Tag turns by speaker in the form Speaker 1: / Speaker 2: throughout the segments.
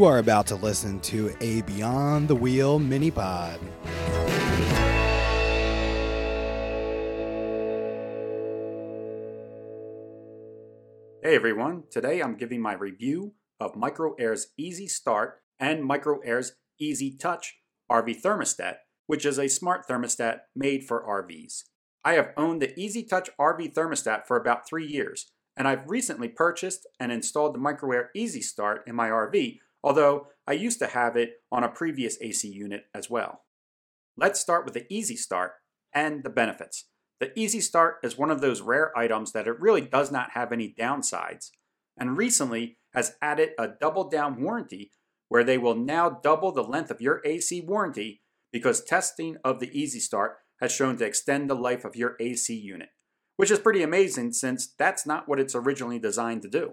Speaker 1: You are about to listen to a Beyond the Wheel mini pod.
Speaker 2: Hey everyone, today I'm giving my review of Microair's Easy Start and Microair's Easy Touch RV thermostat, which is a smart thermostat made for RVs. I have owned the Easy Touch RV thermostat for about three years, and I've recently purchased and installed the Microair Easy Start in my RV, although I used to have it on a previous AC unit as well. Let's start with the Easy Start and the benefits. The Easy Start is one of those rare items that it really does not have any downsides, and recently has added a double down warranty where they will now double the length of your AC warranty because testing of the Easy Start has shown to extend the life of your AC unit, which is pretty amazing since that's not what it's originally designed to do.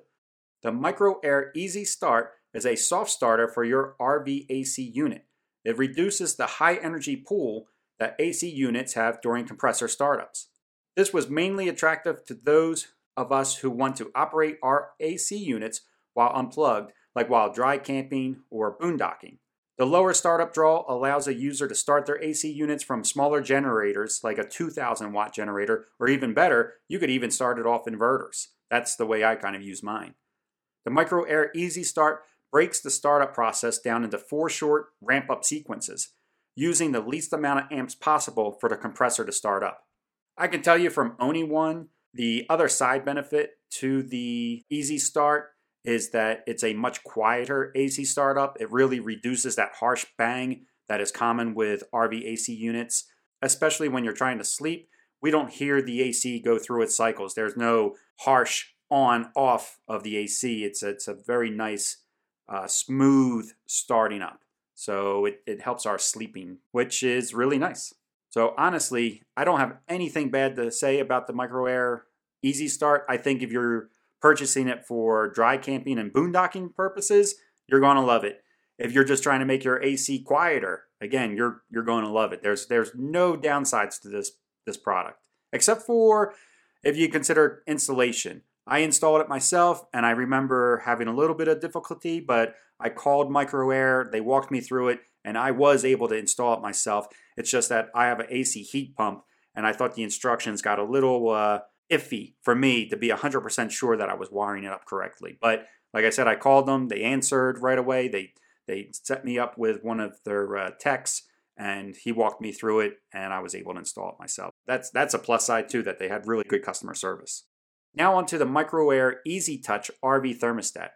Speaker 2: The Micro Air Easy Start is a soft starter for your RV AC unit. It reduces the high energy pool that AC units have during compressor startups. This was mainly attractive to those of us who want to operate our AC units while unplugged, like while dry camping or boondocking. The lower startup draw allows a user to start their AC units from smaller generators, like a 2000 watt generator, or even better, you could even start it off inverters. That's the way I kind of use mine. The Micro Air Easy Start breaks the startup process down into four short ramp up sequences using the least amount of amps possible for the compressor to start up. I can tell you from owning one, the other side benefit to the Easy Start is that it's a much quieter AC startup. It really reduces that harsh bang that is common with RV AC units, especially when you're trying to sleep. We don't hear the AC go through its cycles. There's no harsh on off of the AC. It's it's a very nice, uh, smooth starting up. So it, it helps our sleeping, which is really nice. So honestly, I don't have anything bad to say about the Micro Air Easy Start. I think if you're purchasing it for dry camping and boondocking purposes, you're going to love it. If you're just trying to make your AC quieter, again, you're you're going to love it. There's there's no downsides to this this product except for if you consider installation. I installed it myself and I remember having a little bit of difficulty, but I called Microair, they walked me through it, and I was able to install it myself. It's just that I have an AC heat pump, and I thought the instructions got a little uh, iffy for me to be 100% sure that I was wiring it up correctly. But like I said, I called them, they answered right away. They they set me up with one of their uh, techs, and he walked me through it, and I was able to install it myself. That's that's a plus side too that they had really good customer service. Now onto the Microair Easy Touch RV thermostat.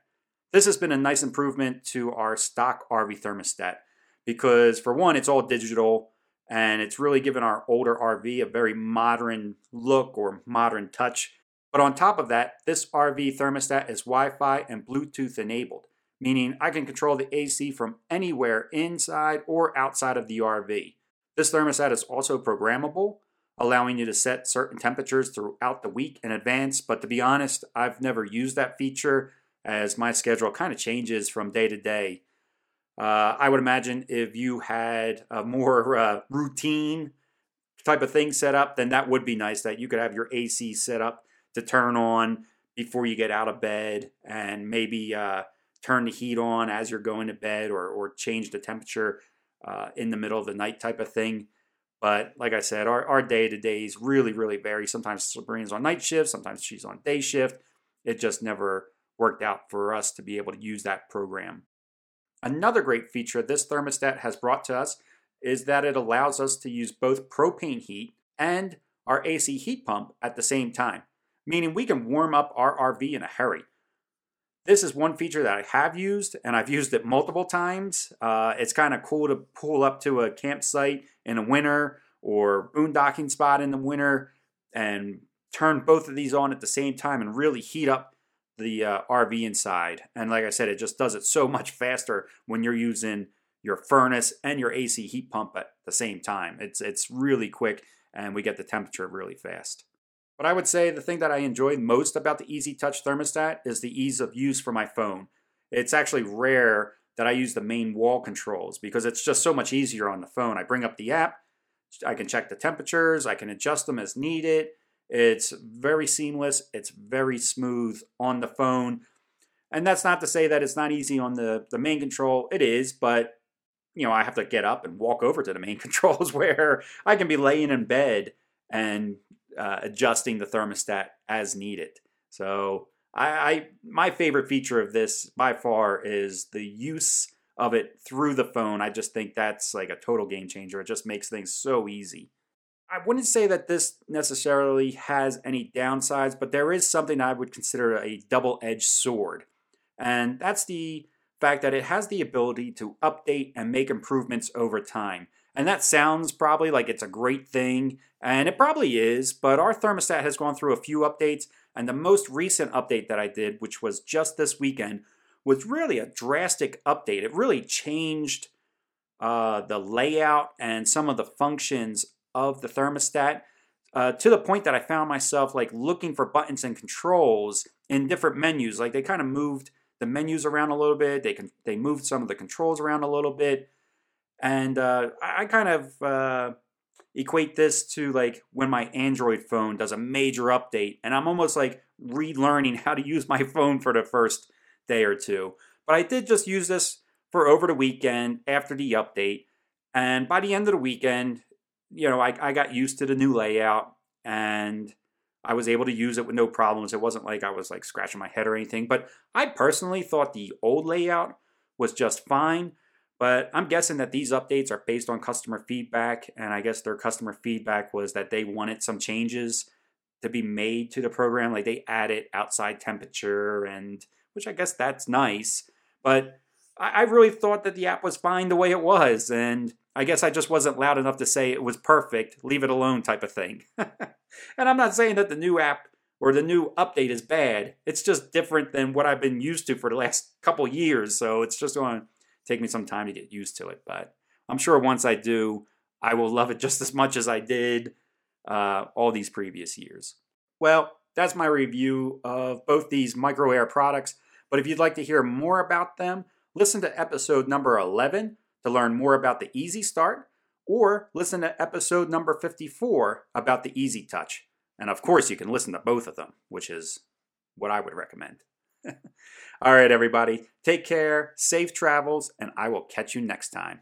Speaker 2: This has been a nice improvement to our stock RV thermostat because, for one, it's all digital and it's really given our older RV a very modern look or modern touch. But on top of that, this RV thermostat is Wi Fi and Bluetooth enabled, meaning I can control the AC from anywhere inside or outside of the RV. This thermostat is also programmable, allowing you to set certain temperatures throughout the week in advance. But to be honest, I've never used that feature as my schedule kind of changes from day to day. Uh, I would imagine if you had a more uh, routine type of thing set up, then that would be nice that you could have your AC set up to turn on before you get out of bed and maybe uh, turn the heat on as you're going to bed or, or change the temperature uh, in the middle of the night type of thing. But like I said, our, our day to days really, really vary. Sometimes Sabrina's on night shift, sometimes she's on day shift. It just never worked out for us to be able to use that program. Another great feature this thermostat has brought to us is that it allows us to use both propane heat and our AC heat pump at the same time, meaning we can warm up our RV in a hurry. This is one feature that I have used, and I've used it multiple times. Uh, it's kind of cool to pull up to a campsite in the winter or boondocking spot in the winter and turn both of these on at the same time and really heat up the uh, RV inside. And like I said, it just does it so much faster when you're using your furnace and your AC heat pump at the same time. It's it's really quick and we get the temperature really fast. But I would say the thing that I enjoy most about the Easy Touch thermostat is the ease of use for my phone. It's actually rare that I use the main wall controls because it's just so much easier on the phone. I bring up the app, I can check the temperatures, I can adjust them as needed. It's very seamless, it's very smooth on the phone. And that's not to say that it's not easy on the, the main control. It is, but you know, I have to get up and walk over to the main controls where I can be laying in bed and uh, adjusting the thermostat as needed. So I, I my favorite feature of this by far is the use of it through the phone. I just think that's like a total game changer. It just makes things so easy. I wouldn't say that this necessarily has any downsides, but there is something I would consider a double edged sword. And that's the fact that it has the ability to update and make improvements over time. And that sounds probably like it's a great thing, and it probably is, but our thermostat has gone through a few updates, and the most recent update that I did, which was just this weekend, was really a drastic update. It really changed uh, the layout and some of the functions of the thermostat uh, to the point that I found myself like looking for buttons and controls in different menus. Like they kind of moved the menus around a little bit. They can they moved some of the controls around a little bit, and uh, I, kind of uh, equate this to like when my Android phone does a major update, and I'm almost like relearning how to use my phone for the first day or two. But I did just use this for over the weekend after the update, and by the end of the weekend, you know, I, I got used to the new layout and I was able to use it with no problems. It wasn't like I was like scratching my head or anything. But I personally thought the old layout was just fine. But I'm guessing that these updates are based on customer feedback. And I guess their customer feedback was that they wanted some changes to be made to the program. Like they added outside temperature, and which I guess that's nice. But I, I really thought that the app was fine the way it was. And I guess I just wasn't loud enough to say it was perfect, leave it alone type of thing. and I'm not saying that the new app or the new update is bad. It's just different than what I've been used to for the last couple years. So it's just going take me some time to get used to it. But I'm sure once I do, I will love it just as much as I did uh, all these previous years. Well, that's my review of both these micro air products. But if you'd like to hear more about them, listen to episode number 11 to learn more about the Easy Start, or listen to episode number 54 about the Easy Touch. And of course, you can listen to both of them, which is what I would recommend. All right, everybody, take care, safe travels, and I will catch you next time.